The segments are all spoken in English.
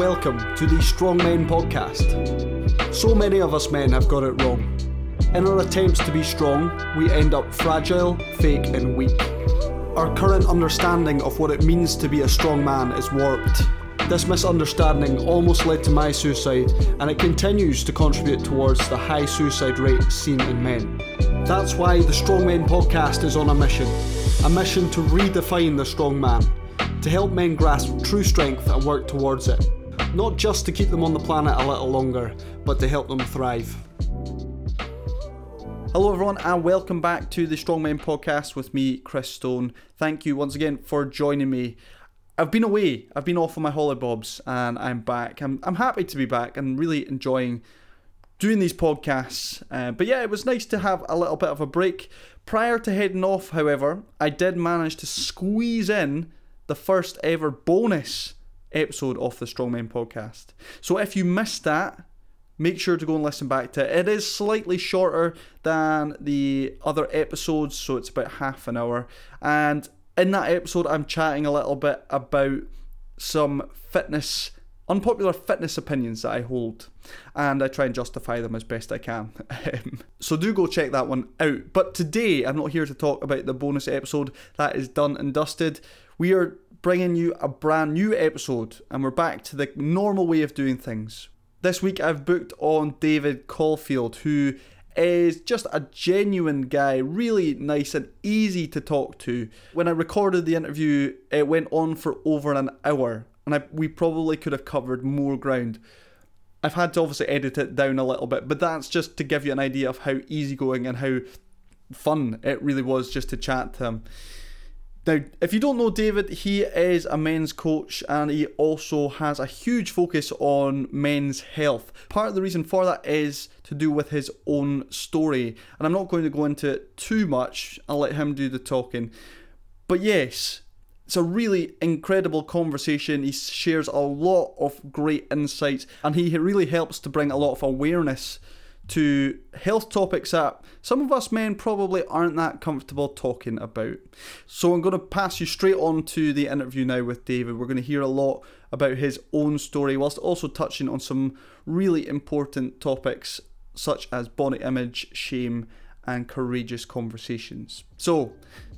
welcome to the Strong Men podcast. So many of us men have got it wrong. In our attempts to be strong, we end up fragile, fake, and weak. Our current understanding of what it means to be a strong man is warped. This misunderstanding almost led to my suicide, and it continues to contribute towards the high suicide rate seen in men. That's why the Strong Men podcast is on a mission a mission to redefine the strong man, to help men grasp true strength and work towards it. Not just to keep them on the planet a little longer, but to help them thrive. Hello, everyone, and welcome back to the Strong Men podcast with me, Chris Stone. Thank you once again for joining me. I've been away, I've been off on my hollybobs, and I'm back. I'm, I'm happy to be back and really enjoying doing these podcasts. Uh, but yeah, it was nice to have a little bit of a break. Prior to heading off, however, I did manage to squeeze in the first ever bonus episode of the Strongmen podcast. So if you missed that, make sure to go and listen back to it. It is slightly shorter than the other episodes, so it's about half an hour. And in that episode, I'm chatting a little bit about some fitness unpopular fitness opinions that I hold, and I try and justify them as best I can. Um, so do go check that one out. But today, I'm not here to talk about the bonus episode that is done and dusted. We are bringing you a brand new episode, and we're back to the normal way of doing things. This week, I've booked on David Caulfield, who is just a genuine guy, really nice and easy to talk to. When I recorded the interview, it went on for over an hour, and I, we probably could have covered more ground. I've had to obviously edit it down a little bit, but that's just to give you an idea of how easygoing and how fun it really was just to chat to him. Now, if you don't know David, he is a men's coach and he also has a huge focus on men's health. Part of the reason for that is to do with his own story, and I'm not going to go into it too much, I'll let him do the talking. But yes, it's a really incredible conversation. He shares a lot of great insights and he really helps to bring a lot of awareness to health topics that some of us men probably aren't that comfortable talking about. So I'm going to pass you straight on to the interview now with David. We're going to hear a lot about his own story whilst also touching on some really important topics such as body image, shame, and courageous conversations. So,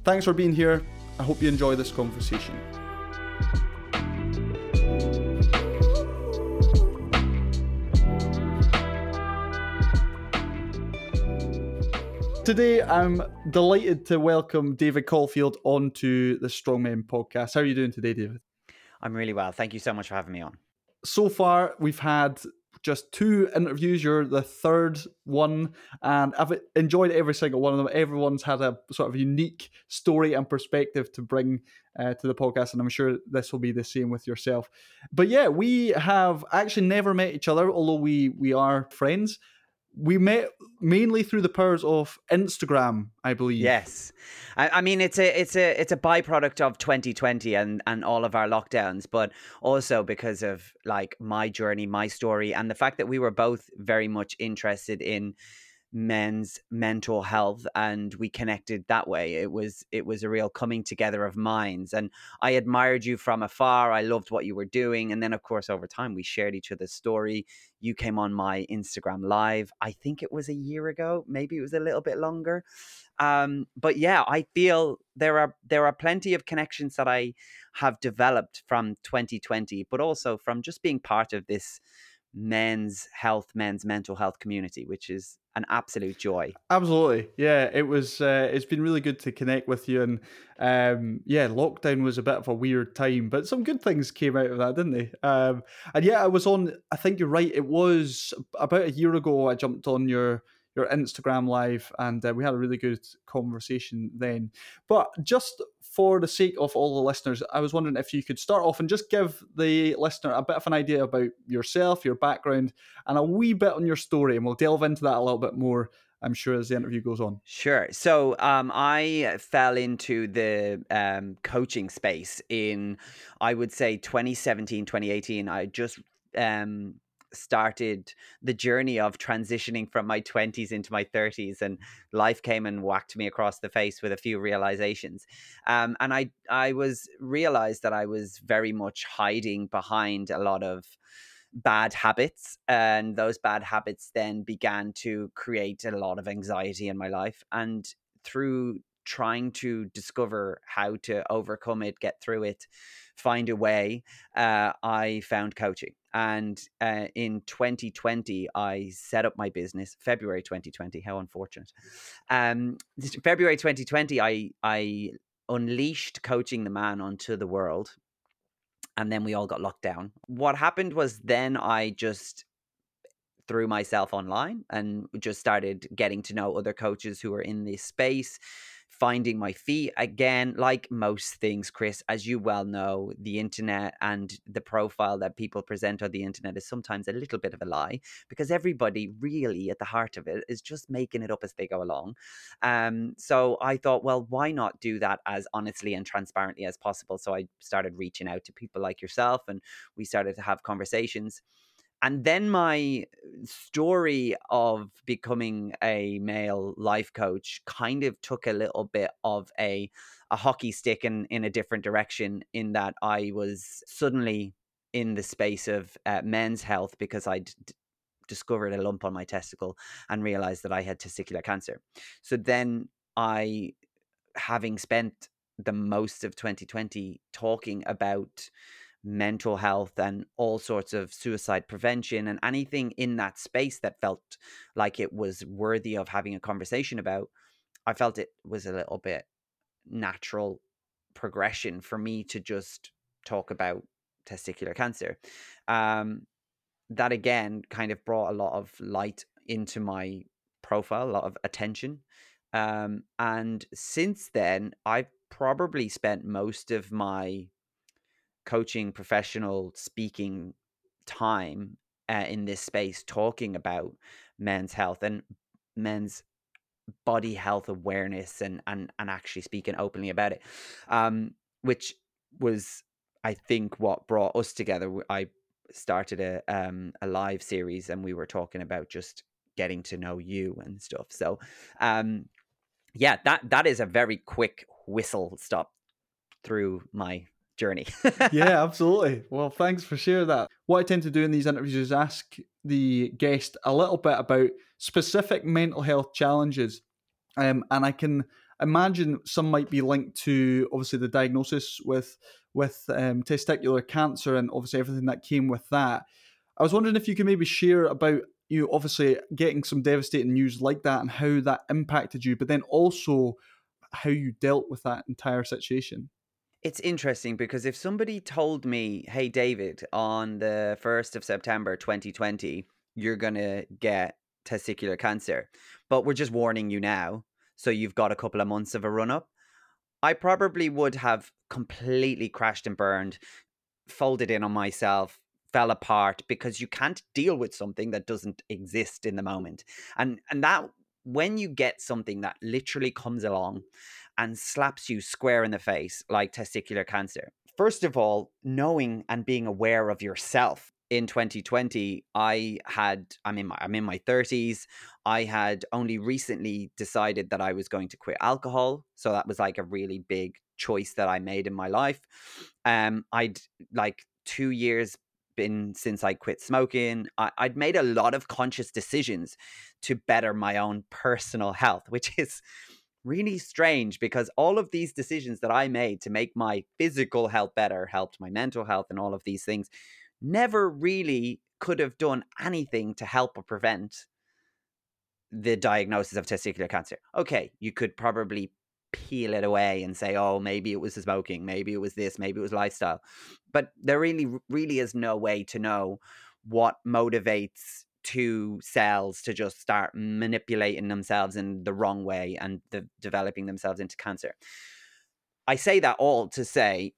thanks for being here. I hope you enjoy this conversation. Today, I'm delighted to welcome David Caulfield onto the Strongmen podcast. How are you doing today, David? I'm really well. Thank you so much for having me on. So far, we've had just two interviews. You're the third one, and I've enjoyed every single one of them. Everyone's had a sort of unique story and perspective to bring uh, to the podcast, and I'm sure this will be the same with yourself. But yeah, we have actually never met each other, although we we are friends we met mainly through the powers of Instagram, I believe. Yes, I, I, mean it's a it's a it's a byproduct of 2020 and and all of our lockdowns, but also because of like my journey, my story, and the fact that we were both very much interested in men's mental health and we connected that way. It was it was a real coming together of minds and i admired you from afar i loved what you were doing and then of course over time we shared each other's story. You came on my instagram live i think it was a year ago maybe it was a little bit longer. Um, but yeah i feel there are there are plenty of connections that i have developed from 2020 but also from just being part of this men's health, men's mental health community, which is an absolute joy. Absolutely, yeah. It was. Uh, it's been really good to connect with you, and um, yeah, lockdown was a bit of a weird time, but some good things came out of that, didn't they? Um, and yeah, I was on. I think you're right. It was about a year ago. I jumped on your your Instagram live, and uh, we had a really good conversation then. But just for the sake of all the listeners, I was wondering if you could start off and just give the listener a bit of an idea about yourself, your background, and a wee bit on your story, and we'll delve into that a little bit more. I'm sure as the interview goes on. Sure. So um, I fell into the um, coaching space in, I would say, 2017, 2018. I just um, started the journey of transitioning from my 20s into my 30s and life came and whacked me across the face with a few realizations. Um, and i i was realized that i was very much hiding behind a lot of bad habits and those bad habits then began to create a lot of anxiety in my life. And through trying to discover how to overcome it get through it find a way uh, i found coaching and uh, in 2020 i set up my business february 2020 how unfortunate um, february 2020 i i unleashed coaching the man onto the world and then we all got locked down. What happened was then I just threw myself online and just started getting to know other coaches who were in this space finding my feet. Again like most things chris as you well know the internet and the profile that people present on the internet is sometimes a little bit of a lie because everybody really at the heart of it is just making it up as they go along. Um, so i thought well why not do that as honestly and transparently as possible? So i started reaching out to people like yourself and we started to have conversations and then my story of becoming a male life coach kind of took a little bit of a a hockey stick in in a different direction in that I was suddenly in the space of uh, men's health because I d- discovered a lump on my testicle and realized that I had testicular cancer. So then I having spent the most of 2020 talking about mental health and all sorts of suicide prevention and anything in that space that felt like it was worthy of having a conversation about, I felt it was a little bit natural progression for me to just talk about testicular cancer. Um, that again kind of brought a lot of light into my profile, a lot of attention. Um, and since then, I've probably spent most of my coaching professional speaking time uh, in this space talking about men's health and men's body health awareness and and and actually speaking openly about it um which was i think what brought us together. I started a um a live series and we were talking about just getting to know you and stuff. So um yeah that that is a very quick whistle stop through my journey. yeah, absolutely. Well, thanks for sharing that. What I tend to do in these interviews is ask the guest a little bit about specific mental health challenges. Um, and I can imagine some might be linked to obviously the diagnosis with with um, testicular cancer and obviously everything that came with that. I was wondering if you could maybe share about you obviously getting some devastating news like that and how that impacted you, but then also how you dealt with that entire situation. It's interesting because if somebody told me, hey, David, on the 1st of September 2020, you're going to get testicular cancer, but we're just warning you now. So you've got a couple of months of a run up. I probably would have completely crashed and burned, folded in on myself, fell apart because you can't deal with something that doesn't exist in the moment. And and that when you get something that literally comes along and slaps you square in the face like testicular cancer. First of all, knowing and being aware of yourself. In 2020, I had I'm in my I'm in my 30s. I had only recently decided that I was going to quit alcohol, so that was like a really big choice that I made in my life. Um I'd like 2 years been since I quit smoking. I, would made a lot of conscious decisions to better my own personal health, which is really strange because all of these decisions that I made to make my physical health better helped my mental health and all of these things never really could have done anything to help or prevent the diagnosis of testicular cancer. Okay, you could probably peel it away and say, oh, maybe it was smoking, maybe it was this, maybe it was lifestyle. But there really, really is no way to know what motivates two cells to just start manipulating themselves in the wrong way and de- developing themselves into cancer. I say that all to say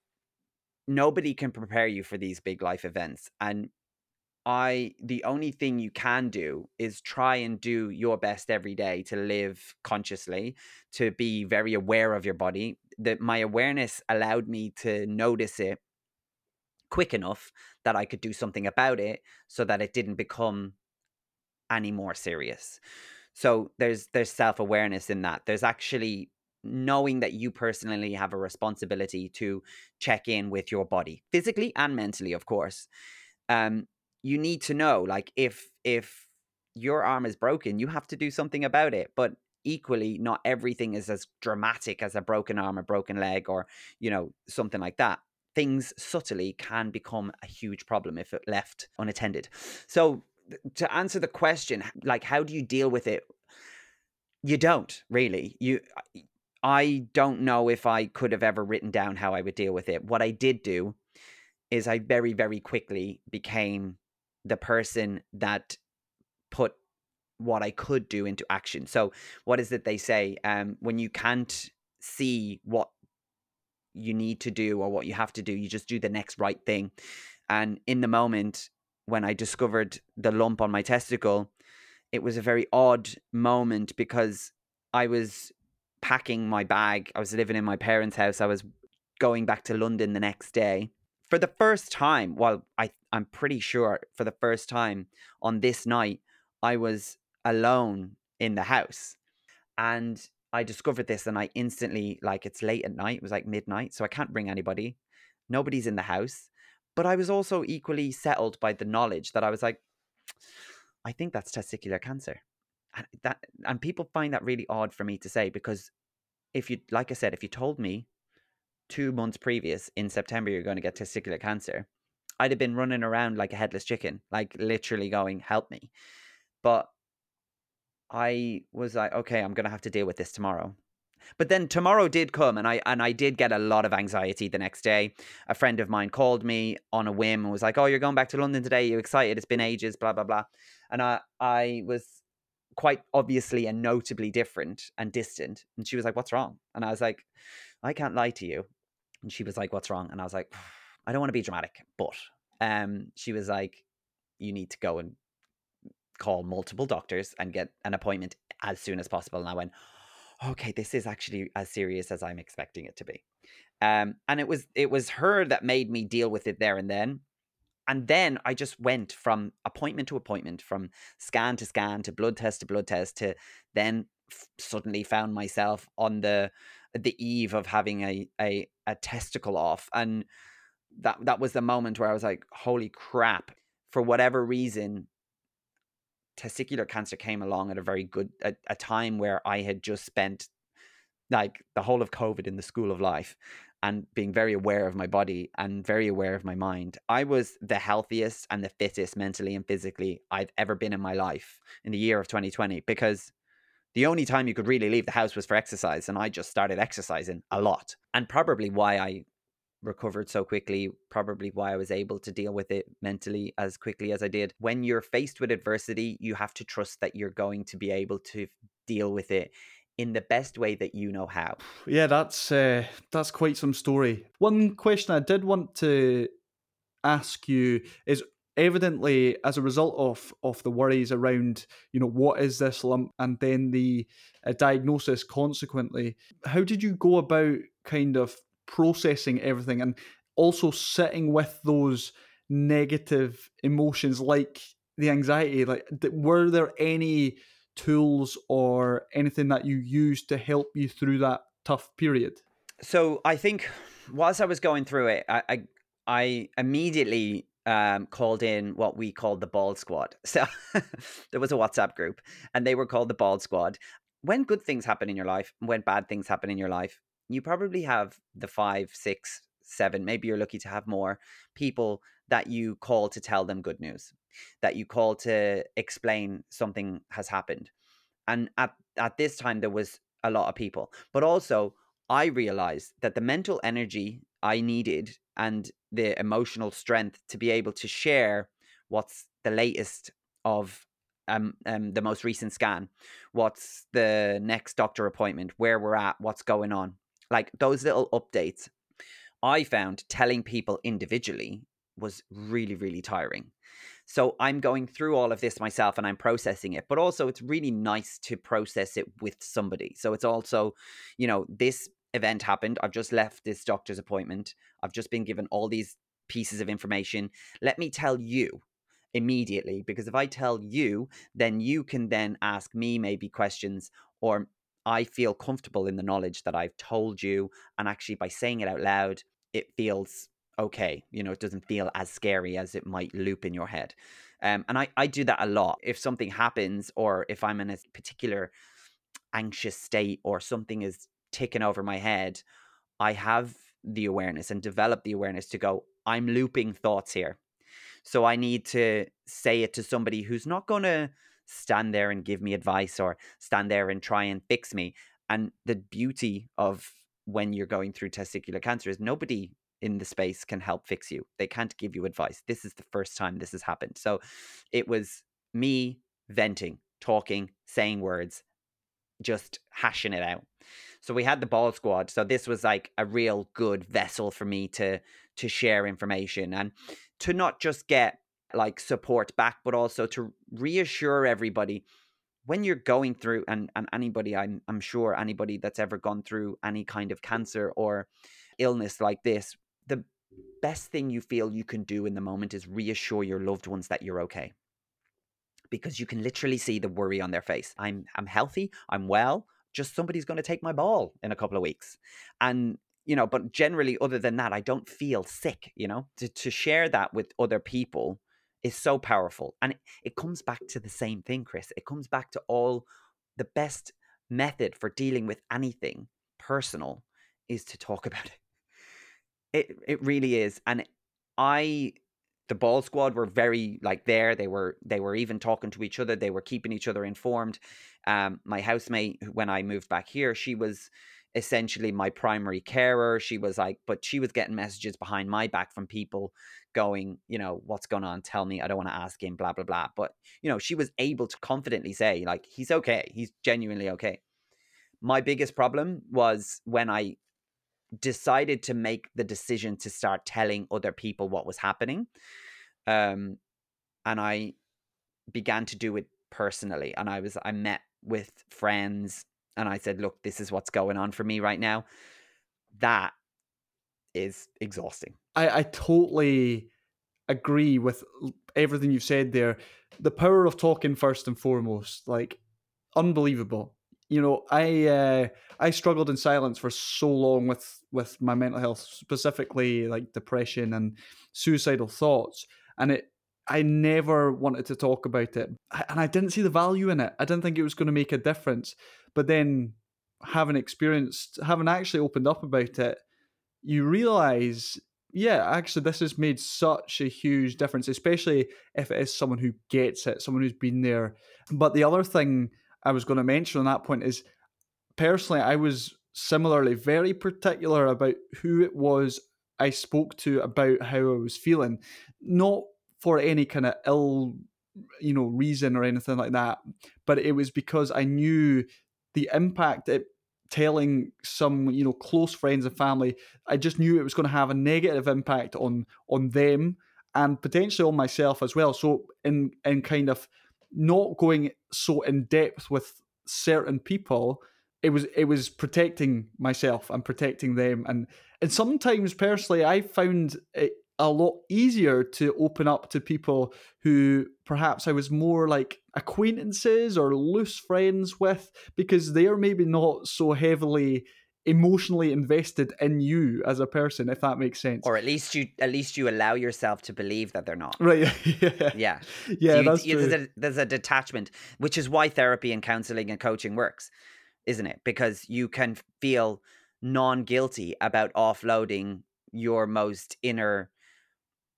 nobody can prepare you for these big life events. And I, the only thing you can do is try and do your best every day to live consciously, to be very aware of your body. That my awareness allowed me to notice it quick enough that I could do something about it so that it didn't become any more serious. So there's there's self-awareness in that. There's actually knowing that you personally have a responsibility to check in with your body, physically and mentally, of course. Um, you need to know, like, if if your arm is broken, you have to do something about it. But equally, not everything is as dramatic as a broken arm, a broken leg, or you know something like that. Things subtly can become a huge problem if left unattended. So to answer the question, like, how do you deal with it? You don't really. You I don't know if I could have ever written down how I would deal with it. What I did do is I very, very quickly became the person that put what I could do into action. So, what is it they say? Um, when you can't see what you need to do or what you have to do, you just do the next right thing. And in the moment when I discovered the lump on my testicle, it was a very odd moment because I was packing my bag. I was living in my parents' house. I was going back to London the next day. For the first time, well, I, I'm pretty sure for the first time on this night, I was alone in the house. And I discovered this and I instantly, like, it's late at night. It was like midnight. So I can't bring anybody. Nobody's in the house. But I was also equally settled by the knowledge that I was like, I think that's testicular cancer and that and people find that really odd for me to say because if you like I said, if you told me two months previous in September you're going to get testicular cancer, I'd have been running around like a headless chicken, like literally going, "Help me!" But I was like, "Okay, I'm going to have to deal with this tomorrow." But then tomorrow did come, and I and I did get a lot of anxiety the next day. A friend of mine called me on a whim and was like, "Oh, you're going back to London today? You're excited? It's been ages." Blah blah blah. And I I was quite obviously and notably different and distant. And she was like, What's wrong? And I was like, I can't lie to you. And she was like, What's wrong? And I was like, I don't want to be dramatic, but um, she was like, You need to go and call multiple doctors and get an appointment as soon as possible. And I went, Okay, this is actually as serious as I'm expecting it to be. Um, and it was it was her that made me deal with it there and then. And then I just went from appointment to appointment, from scan to scan to blood test to blood test to then f- suddenly found myself on the the eve of having a, a a testicle off. And that that was the moment where I was like holy crap. For whatever reason testicular cancer came along at a very good a, a time where I had just spent like the whole of covid in the school of life and being very aware of my body and very aware of my mind. I was the healthiest and the fittest mentally and physically I've ever been in my life in the year of 2020 because the only time you could really leave the house was for exercise and I just started exercising a lot. And probably why I recovered so quickly, probably why I was able to deal with it mentally as quickly as I did. When you're faced with adversity, you have to trust that you're going to be able to deal with it in the best way that you know how. Yeah, that's uh, that's quite some story. One question I did want to ask you is evidently as a result of of the worries around you know what is this lump and then the uh, diagnosis consequently how did you go about kind of processing everything and also sitting with those negative emotions like the anxiety like were there any tools or anything that you used to help you through that tough period? So I think whilst I was going through it, I I, I immediately um, called in what we called the Bald Squad. So there was a WhatsApp group, and they were called the Bald Squad. When good things happen in your life, when bad things happen in your life, you probably have the five, six, seven, maybe you're lucky to have more people that you call to tell them good news that you call to explain something has happened. And at, at this time, there was a lot of people. But also, I realized that the mental energy I needed and the emotional strength to be able to share what's the latest of um, um the most recent scan, what's the next doctor appointment, where we're at, what's going on, like those little updates. I found telling people individually was really really tiring so I'm going through all of this myself and I'm processing it. But also, it's really nice to process it with somebody. So it's also, you know, this event happened. I've just left this doctor's appointment. I've just been given all these pieces of information. Let me tell you immediately because if I tell you, then you can then ask me maybe questions or I feel comfortable in the knowledge that I've told you. And actually, by saying it out loud, it feels okay. You know, it doesn't feel as scary as it might loop in your head. Um, and I, I do that a lot. If something happens or if I'm in a particular anxious state or something is ticking over my head, I have the awareness and develop the awareness to go, I'm looping thoughts here. So I need to say it to somebody who's not going to stand there and give me advice or stand there and try and fix me. And the beauty of when you're going through testicular cancer is nobody in the space can help fix you. They can't give you advice. This is the first time this has happened. So it was me venting, talking, saying words, just hashing it out. So we had the ball squad. So this was like a real good vessel for me to to share information and to not just get like support back, but also to reassure everybody when you're going through and, and anybody I'm I'm sure anybody that's ever gone through any kind of cancer or illness like this, the best thing you feel you can do in the moment is reassure your loved ones that you're okay. Because you can literally see the worry on their face. I'm I'm healthy, I'm well, just somebody's going to take my ball in a couple of weeks. And you know, but generally other than that, I don't feel sick, you know. To to share that with other people is so powerful. And it, it comes back to the same thing, Chris. It comes back to all the best method for dealing with anything personal is to talk about it. It it really is. And I the ball squad were very like there. They were they were even talking to each other. They were keeping each other informed. Um, my housemate when I moved back here, she was essentially my primary carer. She was like, but she was getting messages behind my back from people going, you know, what's going on? Tell me. I don't want to ask him, blah, blah, blah. But, you know, she was able to confidently say, like, he's okay. He's genuinely okay. My biggest problem was when I decided to make the decision to start telling other people what was happening. Um, and I began to do it personally. And I was, I met with friends and I said, look, this is what's going on for me right now. That is exhausting. I, I totally agree with everything you've said there. The power of talking first and foremost, like unbelievable. You know, I uh, I struggled in silence for so long with with my mental health, specifically like depression and suicidal thoughts, and it I never wanted to talk about it, and I didn't see the value in it. I didn't think it was going to make a difference. But then, having experienced, having actually opened up about it, you realize, yeah, actually, this has made such a huge difference, especially if it is someone who gets it, someone who's been there. But the other thing I was going to mention on that point is, personally, I was similarly very particular about who it was I spoke to about how I was feeling, not for any kind of ill you know reason or anything like that but it was because i knew the impact it telling some you know close friends and family i just knew it was going to have a negative impact on on them and potentially on myself as well. So in in kind of not going so in depth with certain people it was it was protecting myself and protecting them. And and sometimes personally i found it a lot easier to open up to people who perhaps I was more like acquaintances or loose friends with because they're maybe not so heavily emotionally invested in you as a person if that makes sense. Or at least you at least you allow yourself to believe that they're not. Right yeah. Yeah. Yeah you, that's you, true. There's, a, there's a detachment which is why therapy and counseling and coaching works isn't it? Because you can feel non-guilty about offloading your most inner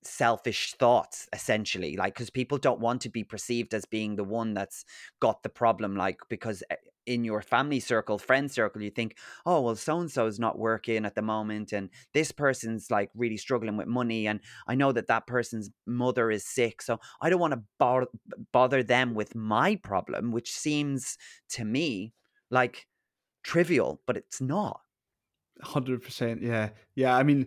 selfish thoughts essentially like because people don't want to be perceived as being the one that's got the problem like because eh, in your family circle friend circle you think oh well so and so is not working at the moment and this person's like really struggling with money and i know that that person's mother is sick so i don't want to bo- bother them with my problem which seems to me like trivial but it's not Hundred percent, yeah, yeah. I mean,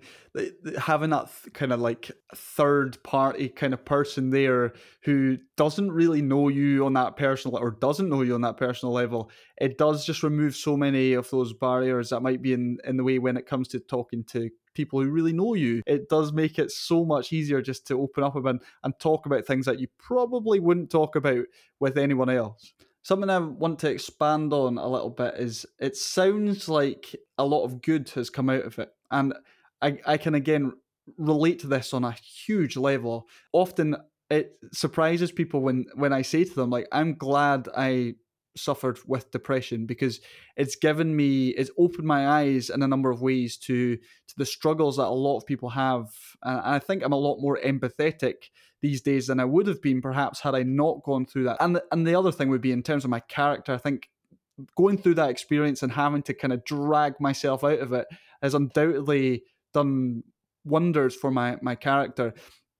having that th- kind of like third party kind of person there who doesn't really know you on that personal or doesn't know you on that personal level, it does just remove so many of those barriers that might be in in the way when it comes to talking to people who really know you, it does make it so much easier just to open up a bit and talk about things that you probably wouldn't talk about with anyone else. Something I want to expand on a little bit is it sounds like a lot of good has come out of it. And I, I can again relate to this on a huge level. Often it surprises people when when I say to them like I'm glad I suffered with depression because it's given me it's opened my eyes in a number of ways to to the struggles that a lot of people have. And I think I'm a lot more empathetic these days than I would have been perhaps had I not gone through that. And the, and the other thing would be in terms of my character I think going through that experience and having to kind of drag myself out of it has undoubtedly done wonders for my my character.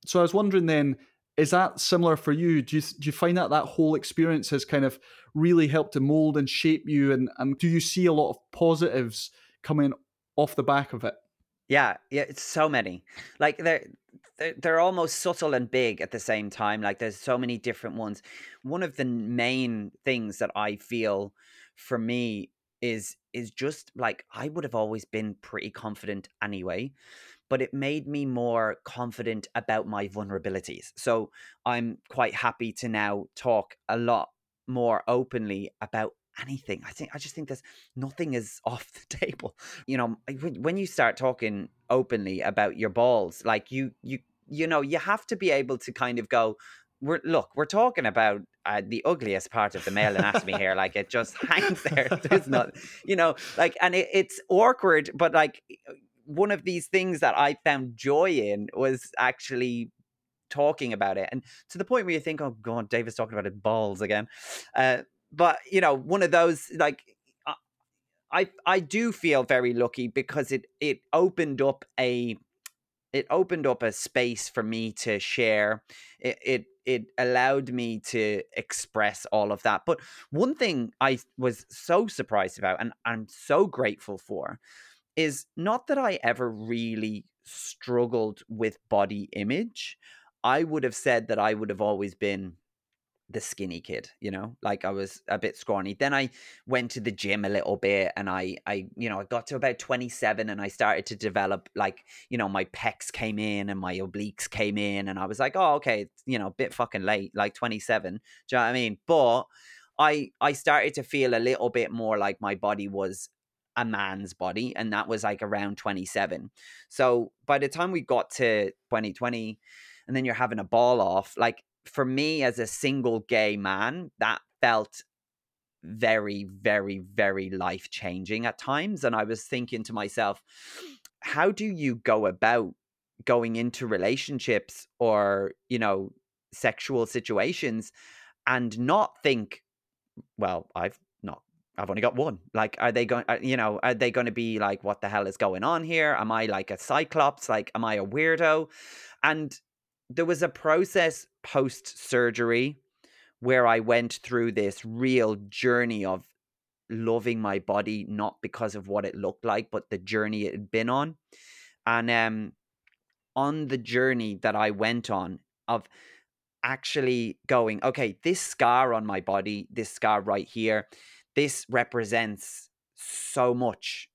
So I was wondering then is that similar for you? Do you do you find that that whole experience has kind of really helped to mold and shape you, and and do you see a lot of positives coming off the back of it? Yeah, yeah, it's so many. Like they're they're, they're almost subtle and big at the same time. Like there's so many different ones. One of the main things that I feel for me is is just like I would have always been pretty confident anyway but it made me more confident about my vulnerabilities. So I'm quite happy to now talk a lot more openly about anything. I think I just think there's nothing is off the table. You know, when you start talking openly about your balls, like you you you know, you have to be able to kind of go we're look, we're talking about uh, the ugliest part of the male anatomy here. Like it just hangs there. There's not, you know, like, and it, it's awkward, but like one of these things that I found joy in was actually talking about it, and to the point where you think, "Oh God, David's talking about his balls again." Uh, but you know, one of those like I I do feel very lucky because it it opened up a it opened up a space for me to share. It it it allowed me to express all of that. But one thing I was so surprised about and I'm so grateful for is not that I ever really struggled with body image. I would have said that I would have always been the skinny kid, you know, like I was a bit scrawny. Then I went to the gym a little bit and I, I, you know, I got to about 27 and I started to develop like, you know, my pecs came in and my obliques came in and I was like, oh, okay, you know, a bit fucking late, like 27. Do you know what I mean? But I, I started to feel a little bit more like my body was a man's body, and that was like around 27. So by the time we got to 2020, and then you're having a ball off, like for me as a single gay man, that felt very, very, very life changing at times. And I was thinking to myself, how do you go about going into relationships or, you know, sexual situations and not think, well, I've I've only got one. Like, are they going? Uh, you know, are they going to be like, what the hell is going on here? Am I like a cyclops? Like, am I a weirdo? And there was a process post surgery where I went through this real journey of loving my body, not because of what it looked like, but the journey it had been on. And um, on the journey that I went on of actually going, okay, this scar on my body, this scar right here this represents so much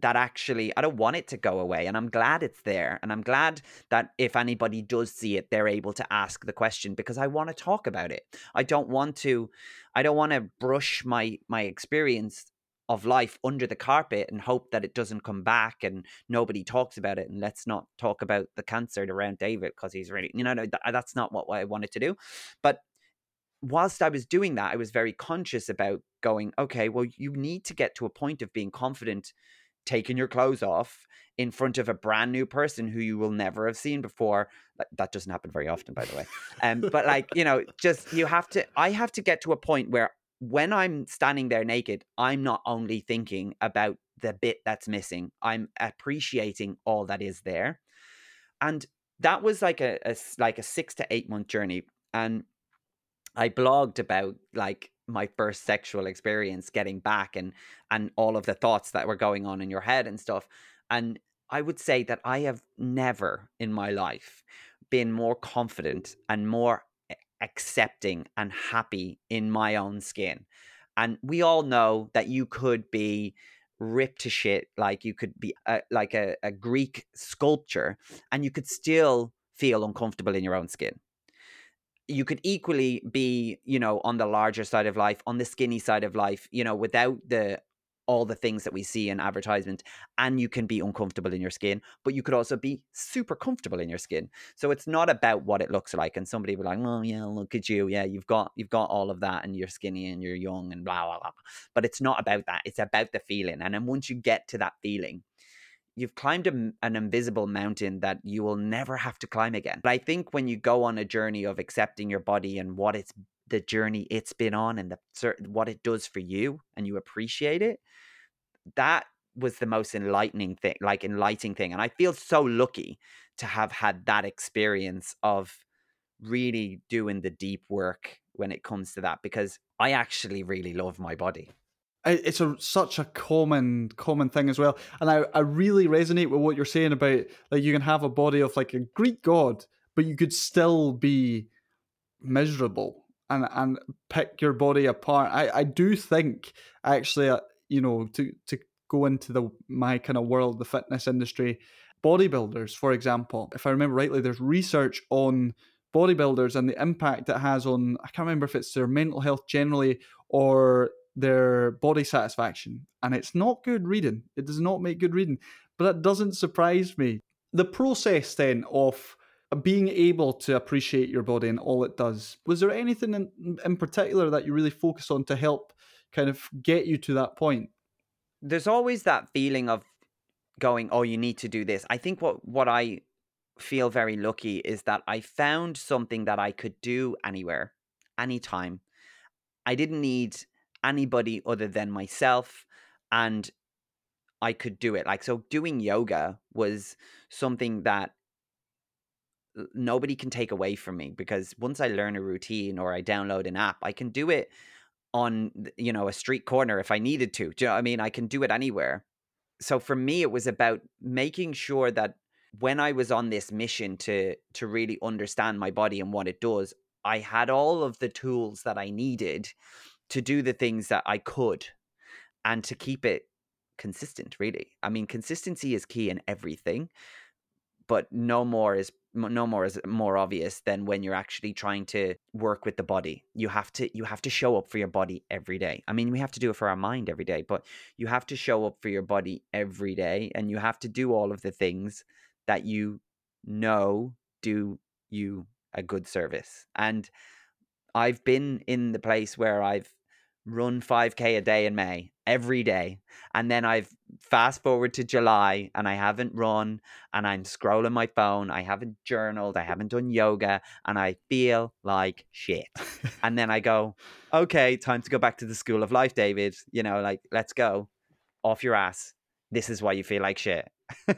that actually I don't want it to go away and I'm glad it's there and I'm glad that if anybody does see it they're able to ask the question because I want to talk about it. I don't want to I don't want to brush my my experience of life under the carpet and hope that it doesn't come back and nobody talks about it and let's not talk about the cancer around David because he's really you know that's not what I wanted to do. But whilst I was doing that, I was very conscious about going, okay, well, you need to get to a point of being confident taking your clothes off in front of a brand new person who you will never have seen before. That doesn't happen very often, by the way. Um, but like, you know, just you have to, I have to get to a point where when I'm standing there naked, I'm not only thinking about the bit that's missing, I'm appreciating all that is there. And that was like a, a like a six to eight month journey. And I blogged about like my first sexual experience getting back and and all of the thoughts that were going on in your head and stuff and I would say that I have never in my life been more confident and more accepting and happy in my own skin. And we all know that you could be ripped to shit like you could be a, like a, a greek sculpture and you could still feel uncomfortable in your own skin you could equally be you know on the larger side of life on the skinny side of life you know without the all the things that we see in advertisement and you can be uncomfortable in your skin but you could also be super comfortable in your skin. So it's not about what it looks like and somebody will be like oh yeah look at you yeah you've got you've got all of that and you're skinny and you're young and blah blah blah but it's not about that it's about the feeling and then once you get to that feeling you've climbed a, an invisible mountain that you will never have to climb again. But i think when you go on a journey of accepting your body and what it's the journey it's been on and the what it does for you and you appreciate it that was the most enlightening thing like enlightening thing. And i feel so lucky to have had that experience of really doing the deep work when it comes to that because i actually really love my body it's a such a common common thing as well and I, I really resonate with what you're saying about like you can have a body of like a greek god but you could still be miserable and and pick your body apart. I I do think actually, uh, you know, to to go into the my kind of world, the fitness industry, bodybuilders, for example, if I remember rightly, there's research on bodybuilders and the impact it has on I can't remember if it's their mental health generally or their body satisfaction. And it's not good reading. It does not make good reading. But that doesn't surprise me. The process then of being able to appreciate your body and all it does. Was there anything in, in particular that you really focus on to help kind of get you to that point? There's always that feeling of going, oh, you need to do this. I think what, what I feel very lucky is that I found something that I could do anywhere, anytime. I didn't need anybody other than myself and I could do it. Like, so doing yoga was something that nobody can take away from me because once I learn a routine or I download an app, I can do it on you know a street corner if I needed to. Do you know what I mean? I can do it anywhere. So for me, it was about making sure that when I was on this mission to to really understand my body and what it does, I had all of the tools that I needed to do the things that I could and to keep it consistent really. I mean consistency is key in everything, but no more is no more is more obvious than when you're actually trying to work with the body. You have to you have to show up for your body every day. I mean we have to do it for our mind every day but you have to show up for your body every day and you have to do all of the things that you know do you a good service. And i've been in the place where i've run 5k a day in May every day and then I've fast forward to July and I haven't run and I'm scrolling my phone I haven't journaled I haven't done yoga and I feel like shit. And then I go okay time to go back to the school of life David you know like let's go. Off your ass. This is why you feel like shit.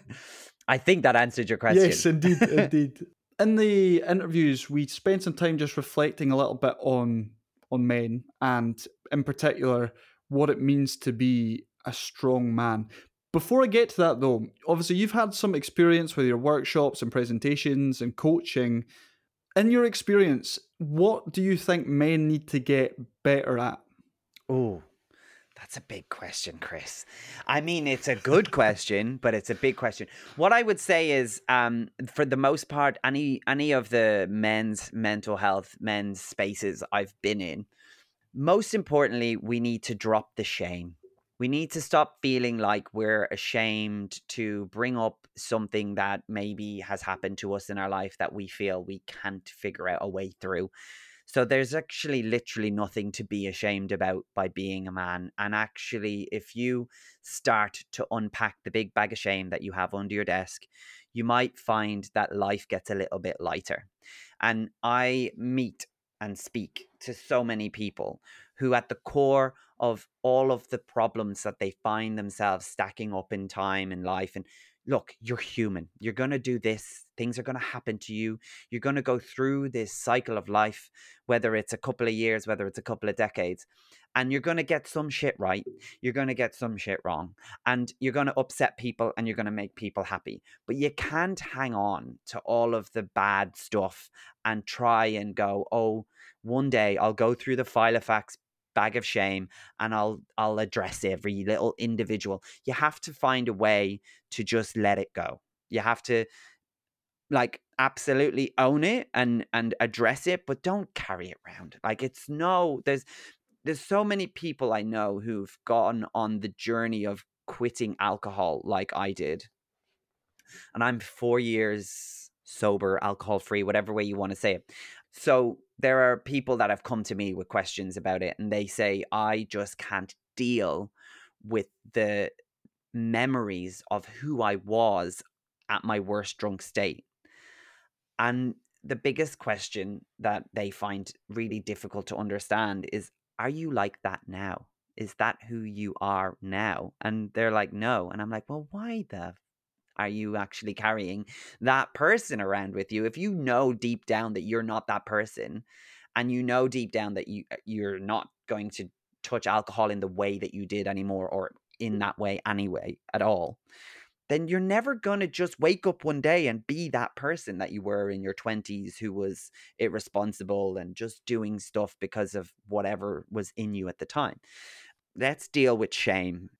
I think that answered your question. yes indeed indeed. In the interviews we spent some time just reflecting a little bit on on men and in particular what it means to be a strong man. Before I get to that though, obviously you've had some experience with your workshops and presentations and coaching. In your experience, what do you think men need to get better at? Oh, that's a big question, Chris. I mean, it's a good question, but it's a big question. What I would say is, um, for the most part, any any of the men's mental health, men's spaces I've been in, most importantly, we need to drop the shame. We need to stop feeling like we're ashamed to bring up something that maybe has happened to us in our life that we feel we can't figure out a way through. So there's actually literally nothing to be ashamed about by being a man. And actually, if you start to unpack the big bag of shame that you have under your desk, you might find that life gets a little bit lighter. And I meet and speak to so many people who, at the core of all of the problems that they find themselves stacking up in time and life, and look, you're human. You're going to do this. Things are going to happen to you. You're going to go through this cycle of life, whether it's a couple of years, whether it's a couple of decades. And you're going to get some shit right. You're going to get some shit wrong. And you're going to upset people and you're going to make people happy. But you can't hang on to all of the bad stuff and try and go, oh, one day I'll go through the Filofax bag of shame and I'll I'll address every little individual. You have to find a way to just let it go. You have to like absolutely own it and and address it, but don't carry it around. Like it's no there's there's so many people I know who've gone on the journey of quitting alcohol like I did. And I'm 4 years sober, alcohol free, whatever way you want to say it. So there are people that have come to me with questions about it and they say I just can't deal with the memories of who I was at my worst drunk state. And the biggest question that they find really difficult to understand is are you like that now? Is that who you are now? And they're like, no. And I'm like, well, why the are you actually carrying that person around with you? If you know deep down that you're not that person, and you know deep down that you uh, you're not going to touch alcohol in the way that you did anymore, or in that way anyway at all, then you're never going to just wake up one day and be that person that you were in your 20s who was irresponsible and just doing stuff because of whatever was in you at the time. Let's deal with shame.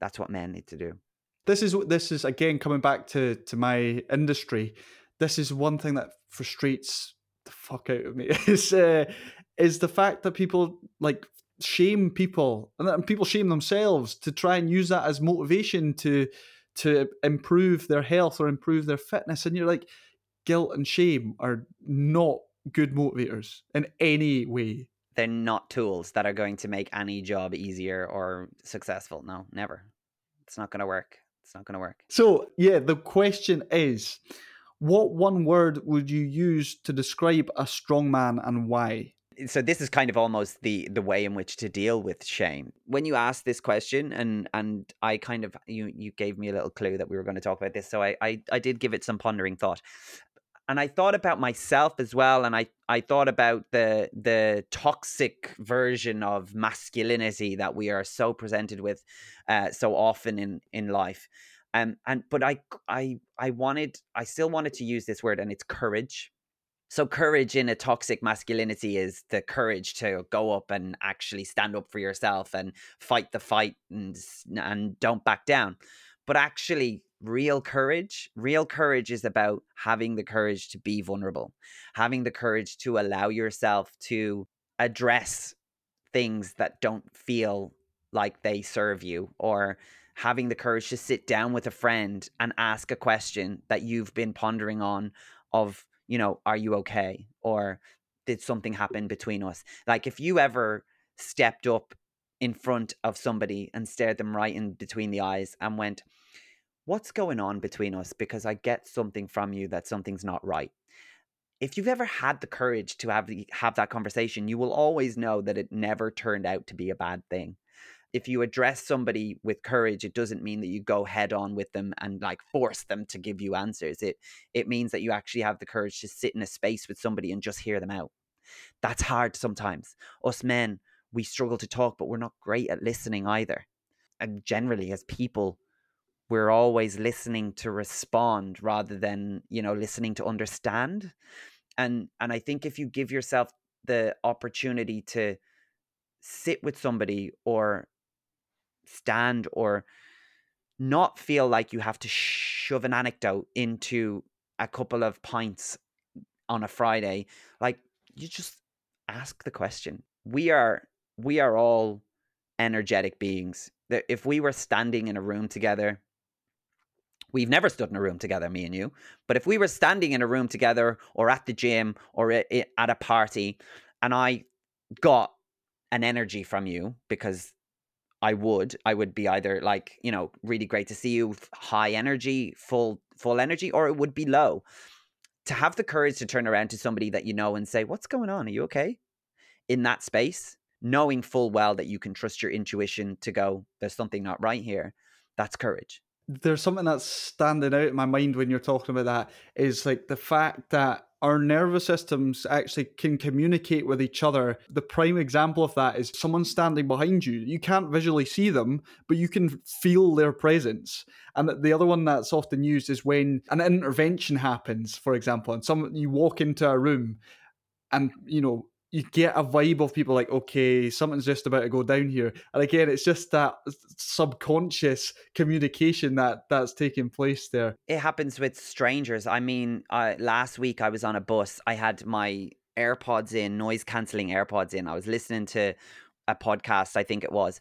That's what men need to do this is this is again coming back to to my industry. This is one thing that frustrates the fuck out of me is uh, is the fact that people like shame people and people shame themselves to try and use that as motivation to to improve their health or improve their fitness and you're like guilt and shame are not good motivators in any way. They're not tools that are going to make any job easier or successful. No never. It's not going to work it's not going to work. So, yeah, the question is what one word would you use to describe a strong man and why? so this is kind of almost the the way in which to deal with shame when you ask this question and and i kind of you you gave me a little clue that we were going to talk about this so i i, I did give it some pondering thought and I thought about myself as well, and I, I thought about the the toxic version of masculinity that we are so presented with uh, so often in in life. Um, and but I I I wanted I still wanted to use this word, and it's courage. So courage in a toxic masculinity is the courage to go up and actually stand up for yourself and fight the fight and and don't back down. But actually, real courage real courage is about having the courage to be vulnerable having the courage to allow yourself to address things that don't feel like they serve you or having the courage to sit down with a friend and ask a question that you've been pondering on of you know are you okay? or did something happen between us? Like if you ever stepped up in front of somebody and stared them right in between the eyes and went what's going on between us because I get something from you that something's not right. If you've ever had the courage to have the, have that conversation, you will always know that it never turned out to be a bad thing. If you address somebody with courage, it doesn't mean that you go head on with them and like force them to give you answers. It it means that you actually have the courage to sit in a space with somebody and just hear them out. That's hard sometimes. Us men, we struggle to talk, but we're not great at listening either. And generally, as people, we're always listening to respond rather than you know listening to understand. And and i think if you give yourself the opportunity to sit with somebody or stand or not feel like you have to shove an anecdote into a couple of pints on a friday like you just ask the question. We are we are all energetic beings. If we were standing in a room together We've never stood in a room together, me and you. But if we were standing in a room together or at the gym or at a party and I got an energy from you because I would, I would be either like, you know, really great to see you, high energy, full full energy or it would be low. To have the courage to turn around to somebody that you know and say, "What's going on? Are you okay?" in that space, knowing full well that you can trust your intuition to go, "There's something not right here." That's courage there's something that's standing out in my mind when you're talking about that is like the fact that our nervous systems actually can communicate with each other. The prime example of that is someone standing behind you. You can't visually see them, but you can feel their presence. And the other one that's often used is when an intervention happens, for example, and some you walk into a room and you know you get a vibe of people like, okay, something's just about to go down here. And again, it's just that subconscious communication that that's taking place there. It happens with strangers. I mean, uh, last week I was on a bus. I had my AirPods in, noise cancelling AirPods in. I was listening to a podcast, I think it was.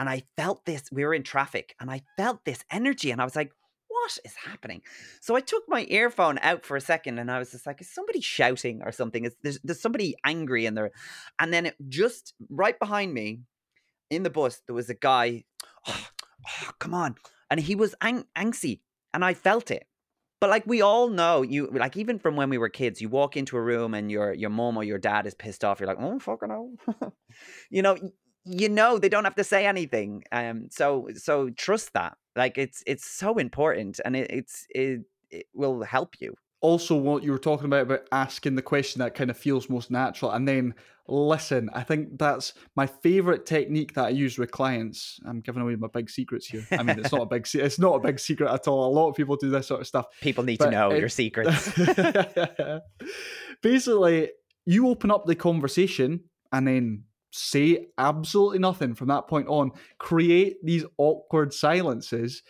And I felt this, we were in traffic, and I felt this energy. And I was like, what is happening? So I took my earphone out for a second and I was just like, is somebody shouting or something? Is there's, there's somebody angry in there? And then it just right behind me in the bus, there was a guy, oh, oh come on. And he was ang- angsty and I felt it. But like we all know, you like even from when we were kids, you walk into a room and your your mom or your dad is pissed off. You're like, oh fucking hell, you know, you know they don't have to say anything. Um, so so trust that. Like it's it's so important, and it, it's it it will help you. Also, what you were talking about about asking the question that kind of feels most natural, and then listen. I think that's my favorite technique that I use with clients. I'm giving away my big secrets here. I mean, it's not a big it's not a big secret at all. A lot of people do this sort of stuff. People need to know it, your secrets. Basically, you open up the conversation and then say absolutely nothing from that point on, create these awkward silences,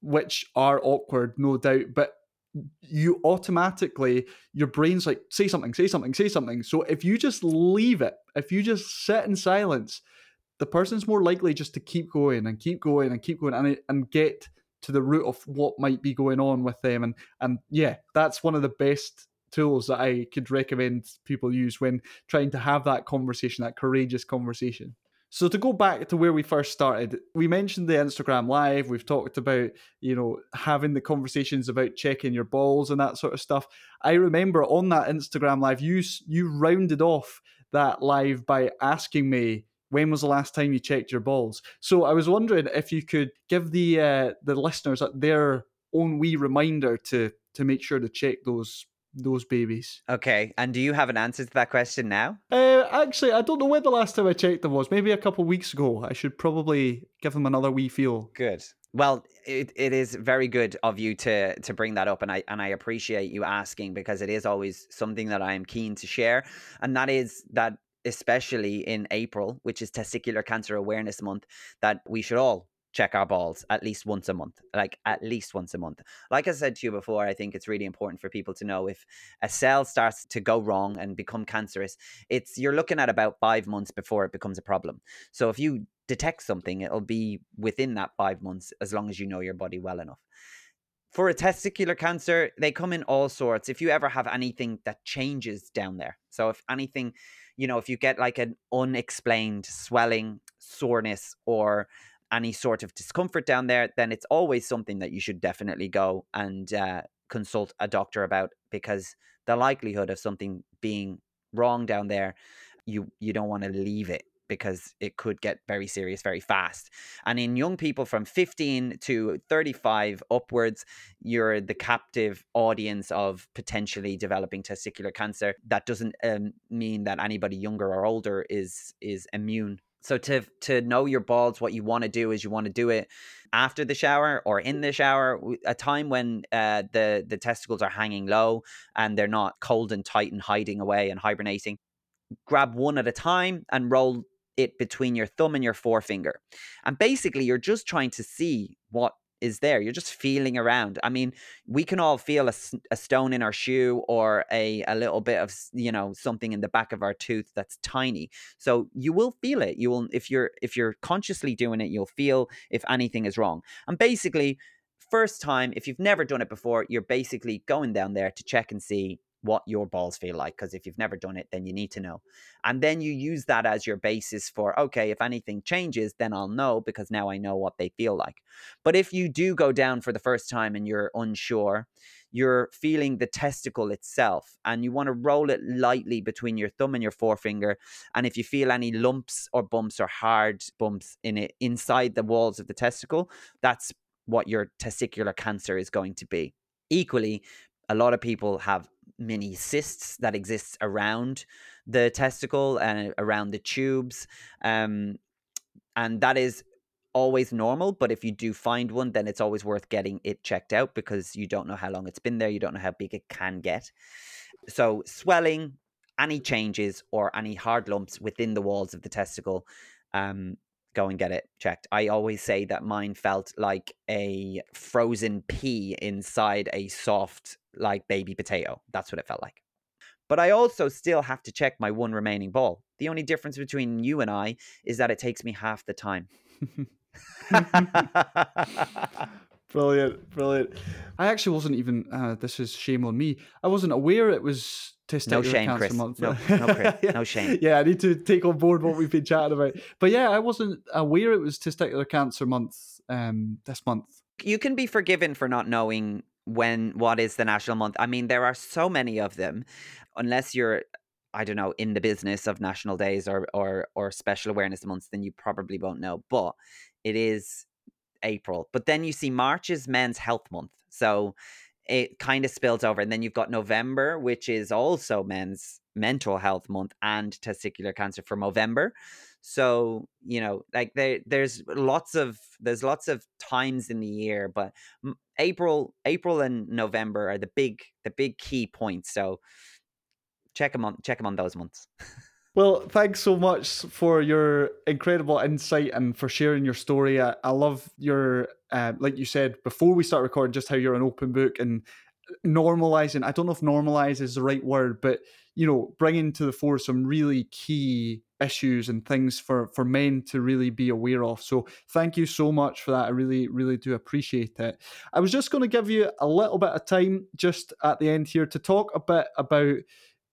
which are awkward, no doubt, but you automatically, your brain's like, say something, say something, say something. So if you just leave it, if you just sit in silence, the person's more likely just to keep going and keep going and keep going and, and get to the root of what might be going on with them. And and yeah, that's one of the best tools that I could recommend people use when trying to have that conversation, that courageous conversation. So to go back to where we first started, we mentioned the Instagram live. We've talked about, you know, having the conversations about checking your balls and that sort of stuff. I remember on that Instagram live, you you rounded off that live by asking me when was the last time you checked your balls. So I was wondering if you could give the uh, the listeners their own wee reminder to to make sure to check those those babies. Okay, and do you have an answer to that question now? Uh, actually, I don't know when the last time I checked them was. Maybe a couple weeks ago. I should probably give them another wee feel. Good. Well, it, it is very good of you to to bring that up, and I and I appreciate you asking because it is always something that I am keen to share, and that is that especially in April, which is Testicular Cancer Awareness Month, that we should all check our balls at least once a month like at least once a month. Like i said to you before i think it's really important for people to know if a cell starts to go wrong and become cancerous it's you're looking at about 5 months before it becomes a problem. So if you detect something it'll be within that 5 months as long as you know your body well enough. For a testicular cancer they come in all sorts if you ever have anything that changes down there. So if anything you know if you get like an unexplained swelling soreness or any sort of discomfort down there, then it's always something that you should definitely go and uh, consult a doctor about because the likelihood of something being wrong down there, you you don't want to leave it because it could get very serious very fast. And in young people from 15 to 35 upwards, you're the captive audience of potentially developing testicular cancer. That doesn't um, mean that anybody younger or older is is immune so to to know your balls, what you want to do is you want to do it after the shower or in the shower, a time when uh, the the testicles are hanging low and they're not cold and tight and hiding away and hibernating. Grab one at a time and roll it between your thumb and your forefinger. And basically, you're just trying to see what is there. You're just feeling around. I mean, we can all feel a, a stone in our shoe or a, a little bit of, you know, something in the back of our tooth that's tiny. So you will feel it. You will, if you're, if you're consciously doing it, you'll feel if anything is wrong. And basically, first time, if you've never done it before, you're basically going down there to check and see what your balls feel like because if you've never done it then you need to know. And then you use that as your basis for okay if anything changes then i'll know because now i know what they feel like. But if you do go down for the first time and you're unsure you're feeling the testicle itself and you want to roll it lightly between your thumb and your forefinger and if you feel any lumps or bumps or hard bumps in it inside the walls of the testicle that's what your testicular cancer is going to be. Equally a lot of people have mini cysts that exists around the testicle and around the tubes um, and that is always normal but if you do find one then it's always worth getting it checked out because you don't know how long it's been there you don't know how big it can get so swelling any changes or any hard lumps within the walls of the testicle, um, go and get it checked. I always say that mine felt like a frozen pea inside a soft, like baby potato. That's what it felt like. But I also still have to check my one remaining ball. The only difference between you and I is that it takes me half the time. brilliant, brilliant. I actually wasn't even. Uh, this is shame on me. I wasn't aware it was testicular no shame, cancer Chris. month. No, no, Chris. yeah. no shame. Yeah, I need to take on board what we've been chatting about. But yeah, I wasn't aware it was testicular cancer month um, this month. You can be forgiven for not knowing when what is the national month. I mean, there are so many of them, unless you're I don't know, in the business of national days or or or special awareness months, then you probably won't know. But it is April. But then you see March is men's health month. So it kind of spills over. And then you've got November, which is also men's mental health month and testicular cancer for November. So, you know, like there there's lots of there's lots of times in the year, but April April and November are the big the big key points. So check them on check them on those months. Well, thanks so much for your incredible insight and for sharing your story. I, I love your, uh, like you said before we start recording, just how you're an open book and normalizing. I don't know if normalize is the right word, but you know, bringing to the fore some really key issues and things for for men to really be aware of. So, thank you so much for that. I really, really do appreciate it. I was just going to give you a little bit of time just at the end here to talk a bit about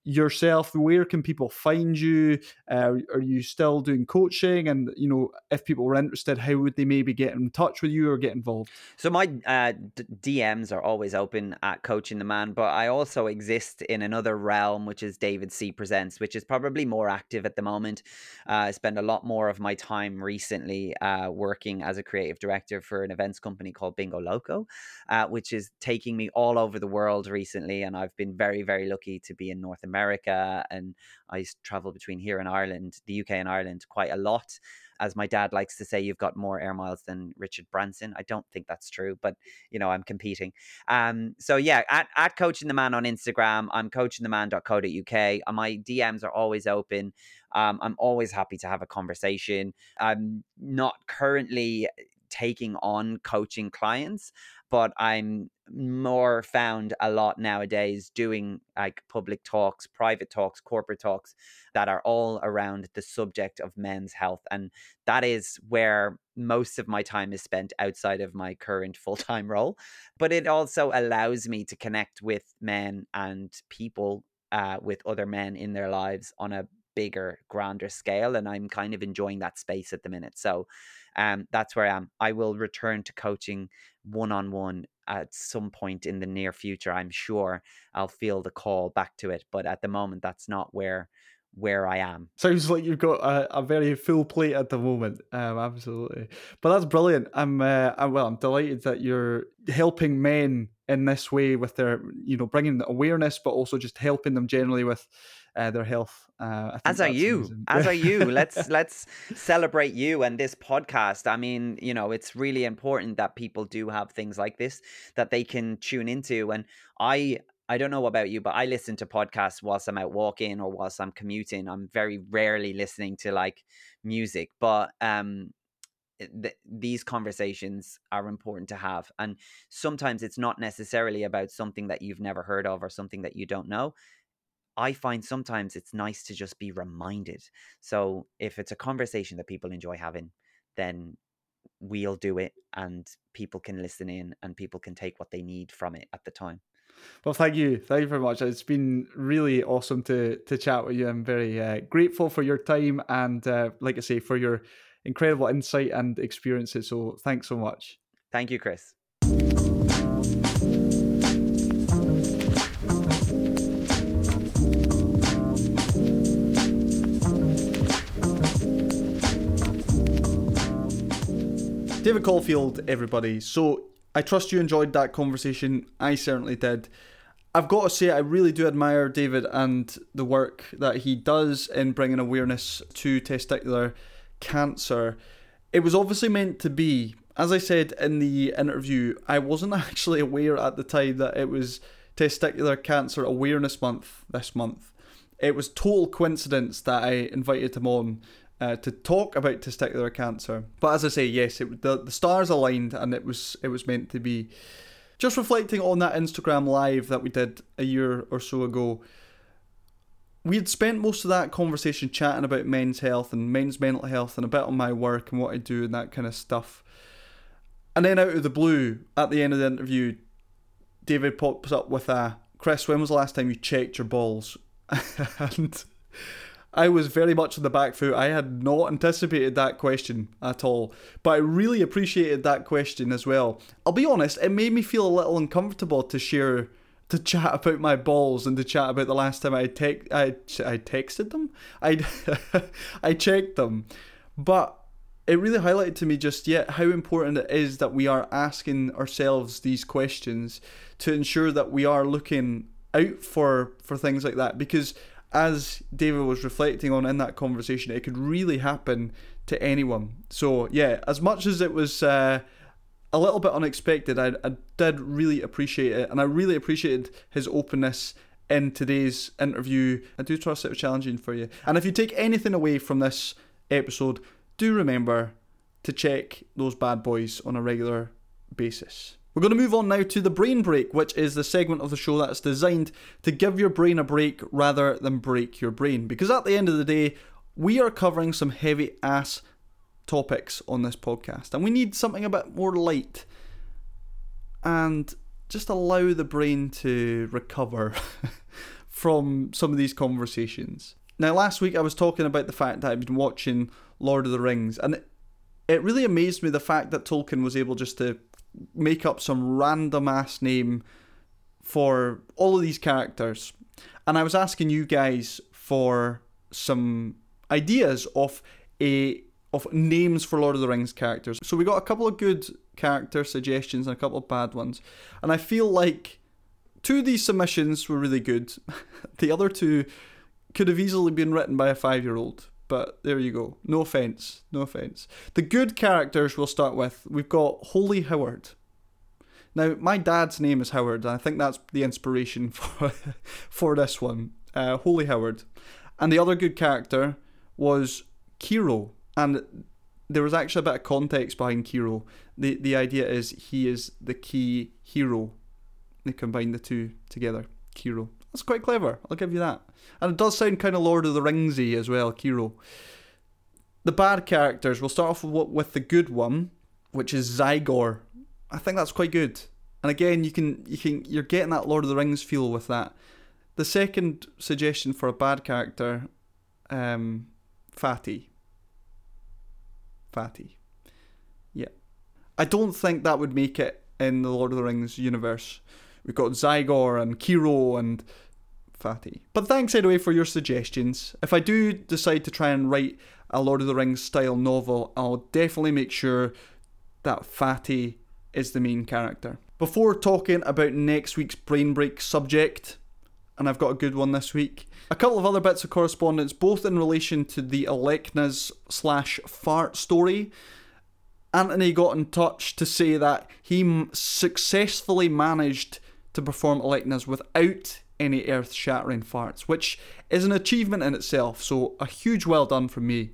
yourself where can people find you? Uh, are you still doing coaching? And you know if people were interested how would they maybe get in touch with you or get involved? So my uh, d- dms are always open at coaching the man but i also exist in another realm which is david c presents which is probably more active at the moment. Uh, i spend a lot more of my time recently uh, working as a creative director for an events company called bingo loco uh, which is taking me all over the world recently and i've been very very lucky to be in north america America, and I travel between here and Ireland, the UK and Ireland, quite a lot. As my dad likes to say, you've got more air miles than Richard Branson. I don't think that's true, but you know, I'm competing. Um, so yeah, at, at coaching the man on Instagram, I'm coachingtheman.co.uk. Uh, my DMs are always open. Um, I'm always happy to have a conversation. I'm not currently taking on coaching clients but I'm more found a lot nowadays doing like public talks, private talks, corporate talks that are all around the subject of men's health. And that is where most of my time is spent outside of my current full time role. But it also allows me to connect with men and people uh, with other men in their lives on a bigger, grander scale. And I'm kind of enjoying that space at the minute. So um, that's where I am. I will return to coaching one on one at some point in the near future. I'm sure I'll feel the call back to it, but at the moment, that's not where where I am. Sounds like you've got a, a very full plate at the moment. Um, absolutely, but that's brilliant. I'm, uh, I'm well. I'm delighted that you're helping men in this way with their, you know, bringing awareness, but also just helping them generally with uh, their health. Uh, as are you, amazing. as are you. Let's let's celebrate you and this podcast. I mean, you know, it's really important that people do have things like this that they can tune into. And I I don't know about you, but I listen to podcasts whilst I'm out walking or whilst I'm commuting. I'm very rarely listening to like music, but um, th- these conversations are important to have. And sometimes it's not necessarily about something that you've never heard of or something that you don't know. I find sometimes it's nice to just be reminded. So if it's a conversation that people enjoy having, then we'll do it and people can listen in and people can take what they need from it at the time. Well, thank you, thank you very much. It's been really awesome to to chat with you. I'm very uh, grateful for your time and, uh, like I say, for your incredible insight and experiences. So, thanks so much. Thank you, Chris. David Caulfield, everybody. So I trust you enjoyed that conversation. I certainly did. I've got to say, I really do admire David and the work that he does in bringing awareness to testicular cancer. It was obviously meant to be. As I said in the interview, I wasn't actually aware at the time that it was Testicular Cancer Awareness Month this month. it was total coincidence that I invited him on uh, to talk about testicular cancer. But as I say, yes, it, the the stars aligned, and it was it was meant to be. Just reflecting on that Instagram live that we did a year or so ago, we had spent most of that conversation chatting about men's health and men's mental health and a bit on my work and what I do and that kind of stuff. And then out of the blue, at the end of the interview, David pops up with a Chris, when was the last time you checked your balls? and I was very much on the back foot. I had not anticipated that question at all, but I really appreciated that question as well. I'll be honest, it made me feel a little uncomfortable to share, to chat about my balls and to chat about the last time I te- I, I texted them, I I checked them, but it really highlighted to me just yet how important it is that we are asking ourselves these questions to ensure that we are looking out for for things like that because as David was reflecting on in that conversation, it could really happen to anyone. So yeah, as much as it was uh, a little bit unexpected, I, I did really appreciate it, and I really appreciated his openness in today's interview. I do trust it was challenging for you. And if you take anything away from this episode, do remember to check those bad boys on a regular basis. We're going to move on now to the brain break, which is the segment of the show that's designed to give your brain a break rather than break your brain. Because at the end of the day, we are covering some heavy ass topics on this podcast, and we need something a bit more light and just allow the brain to recover from some of these conversations. Now, last week I was talking about the fact that I've been watching Lord of the Rings, and it really amazed me the fact that Tolkien was able just to make up some random ass name for all of these characters. And I was asking you guys for some ideas of a of names for Lord of the Rings characters. So we got a couple of good character suggestions and a couple of bad ones. And I feel like two of these submissions were really good. the other two could have easily been written by a 5-year-old. But there you go. No offense. No offense. The good characters we'll start with. We've got Holy Howard. Now, my dad's name is Howard, and I think that's the inspiration for for this one. Uh, Holy Howard. And the other good character was Kiro. And there was actually a bit of context behind Kiro. The the idea is he is the key hero. They combine the two together. Kiro. That's quite clever. I'll give you that. And it does sound kind of Lord of the Ringsy as well, Kiro. The bad characters. We'll start off with, with the good one, which is Zygor. I think that's quite good. And again, you can you can you're getting that Lord of the Rings feel with that. The second suggestion for a bad character, um, Fatty. Fatty. Yeah. I don't think that would make it in the Lord of the Rings universe. We've got Zygor and Kiro and Fatty. But thanks anyway for your suggestions. If I do decide to try and write a Lord of the Rings style novel, I'll definitely make sure that Fatty is the main character. Before talking about next week's brain break subject, and I've got a good one this week, a couple of other bits of correspondence, both in relation to the Aleknaz slash fart story. Anthony got in touch to say that he successfully managed to perform Aleknaz without any earth shattering farts, which is an achievement in itself. So a huge well done from me.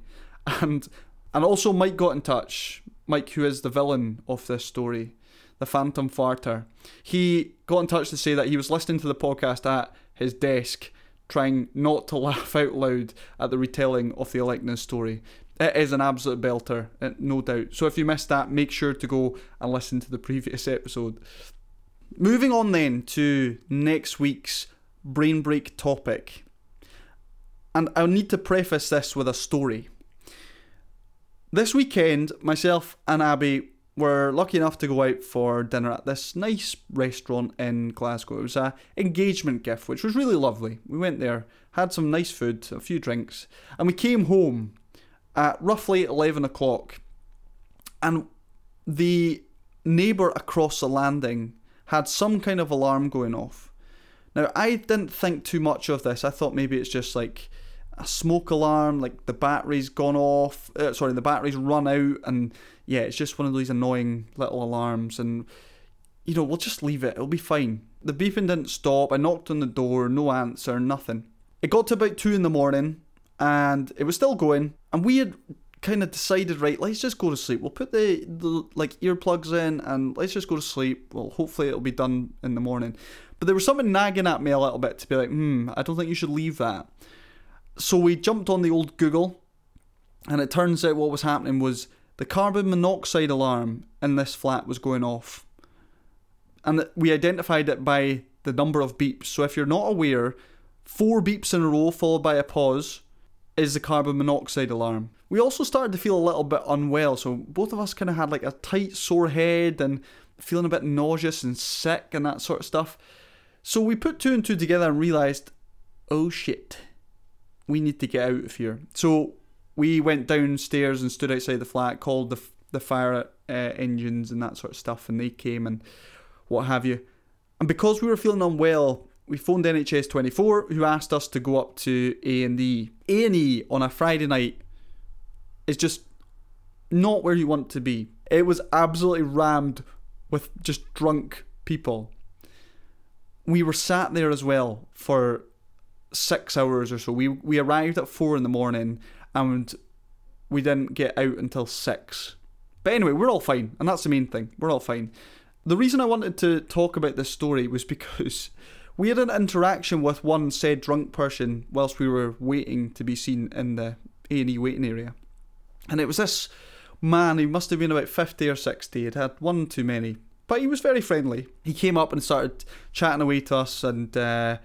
And and also Mike got in touch. Mike, who is the villain of this story, the Phantom Farter. He got in touch to say that he was listening to the podcast at his desk, trying not to laugh out loud at the retelling of the Aleknaz story. It is an absolute belter, no doubt. So if you missed that, make sure to go and listen to the previous episode. Moving on then to next week's brain break topic. And I'll need to preface this with a story. This weekend, myself and Abby were lucky enough to go out for dinner at this nice restaurant in Glasgow. It was a engagement gift, which was really lovely. We went there, had some nice food, a few drinks, and we came home at roughly 11 o'clock. And the neighbour across the landing had some kind of alarm going off. Now, I didn't think too much of this. I thought maybe it's just like a smoke alarm, like the battery's gone off. Uh, sorry, the battery's run out, and yeah, it's just one of those annoying little alarms. And you know, we'll just leave it. It'll be fine. The beeping didn't stop. I knocked on the door, no answer, nothing. It got to about two in the morning and it was still going. And we had kind of decided, right, let's just go to sleep. We'll put the, the like earplugs in and let's just go to sleep. Well, hopefully it'll be done in the morning. But there was something nagging at me a little bit to be like, hmm, I don't think you should leave that. So we jumped on the old Google, and it turns out what was happening was the carbon monoxide alarm in this flat was going off. And we identified it by the number of beeps. So if you're not aware, four beeps in a row followed by a pause is the carbon monoxide alarm. We also started to feel a little bit unwell, so both of us kind of had like a tight, sore head and feeling a bit nauseous and sick and that sort of stuff. So we put two and two together and realised, oh shit, we need to get out of here. So we went downstairs and stood outside the flat, called the the fire uh, engines and that sort of stuff, and they came and what have you. And because we were feeling unwell, we phoned NHS 24, who asked us to go up to A and E. A and E on a Friday night is just not where you want to be. It was absolutely rammed with just drunk people. We were sat there as well for six hours or so. We we arrived at four in the morning and we didn't get out until six. But anyway, we're all fine, and that's the main thing. We're all fine. The reason I wanted to talk about this story was because we had an interaction with one said drunk person whilst we were waiting to be seen in the A and E waiting area, and it was this man. He must have been about fifty or sixty. He'd had one too many, but he was very friendly. He came up and started chatting away to us and. Uh,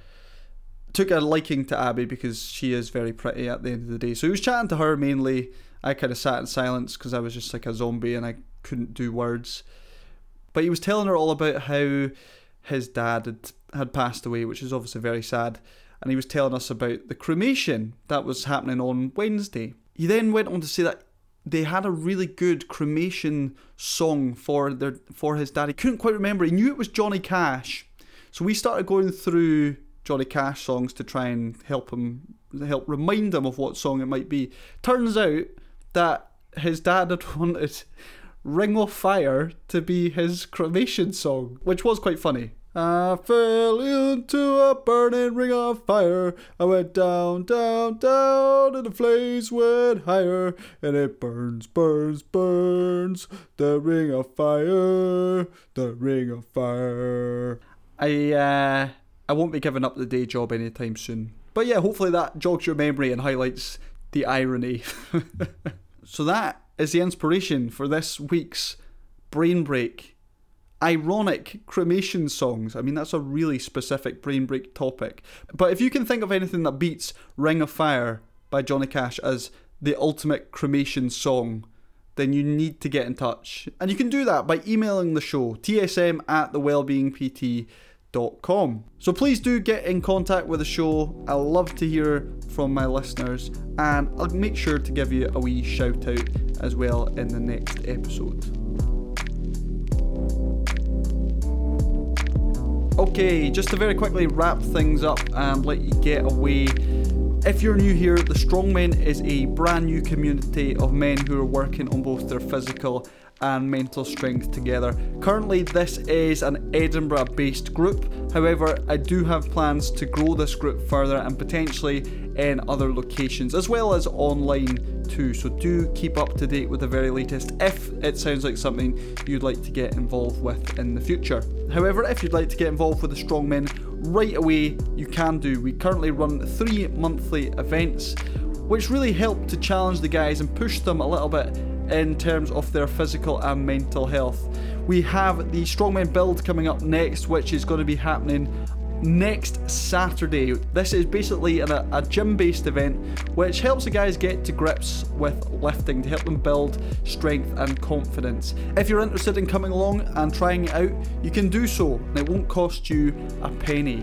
took a liking to Abby because she is very pretty at the end of the day. So he was chatting to her mainly. I kind of sat in silence because I was just like a zombie and I couldn't do words. But he was telling her all about how his dad had, had passed away, which is obviously very sad. And he was telling us about the cremation that was happening on Wednesday. He then went on to say that they had a really good cremation song for their for his dad. He couldn't quite remember. He knew it was Johnny Cash. So we started going through Johnny Cash songs to try and help him help remind him of what song it might be. Turns out that his dad had wanted Ring of Fire to be his cremation song, which was quite funny. I fell into a burning ring of fire. I went down, down, down, and the flames went higher. And it burns, burns, burns. The ring of fire, the ring of fire. I uh, I won't be giving up the day job anytime soon. But yeah, hopefully that jogs your memory and highlights the irony. so that is the inspiration for this week's brain break ironic cremation songs. I mean, that's a really specific brain break topic. But if you can think of anything that beats Ring of Fire by Johnny Cash as the ultimate cremation song, then you need to get in touch. And you can do that by emailing the show, tsm at thewellbeingpt.com. So please do get in contact with the show. I love to hear from my listeners, and I'll make sure to give you a wee shout out as well in the next episode. Okay, just to very quickly wrap things up and let you get away. If you're new here, The Strongmen is a brand new community of men who are working on both their physical and mental strength together. Currently, this is an Edinburgh based group. However, I do have plans to grow this group further and potentially in other locations as well as online too. So, do keep up to date with the very latest if it sounds like something you'd like to get involved with in the future. However, if you'd like to get involved with the Strongmen right away, you can do. We currently run three monthly events which really help to challenge the guys and push them a little bit in terms of their physical and mental health. We have the Strongmen Build coming up next, which is going to be happening next Saturday. This is basically a, a gym based event which helps the guys get to grips with lifting to help them build strength and confidence. If you're interested in coming along and trying it out, you can do so, and it won't cost you a penny.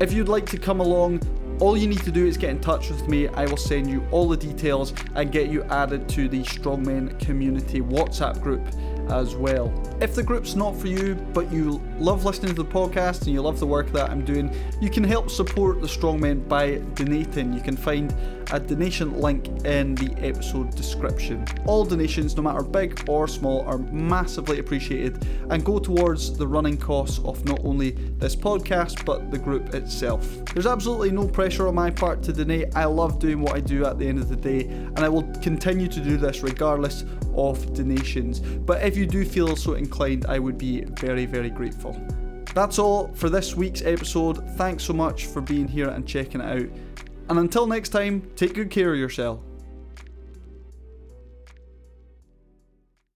If you'd like to come along, all you need to do is get in touch with me. I will send you all the details and get you added to the Strongmen Community WhatsApp group. As well. If the group's not for you, but you love listening to the podcast and you love the work that I'm doing, you can help support the Strongmen by donating. You can find a donation link in the episode description. All donations, no matter big or small, are massively appreciated and go towards the running costs of not only this podcast but the group itself. There's absolutely no pressure on my part to donate. I love doing what I do at the end of the day, and I will continue to do this regardless of donations. But if you do feel so inclined, I would be very, very grateful. That's all for this week's episode. Thanks so much for being here and checking it out. And until next time, take good care of yourself.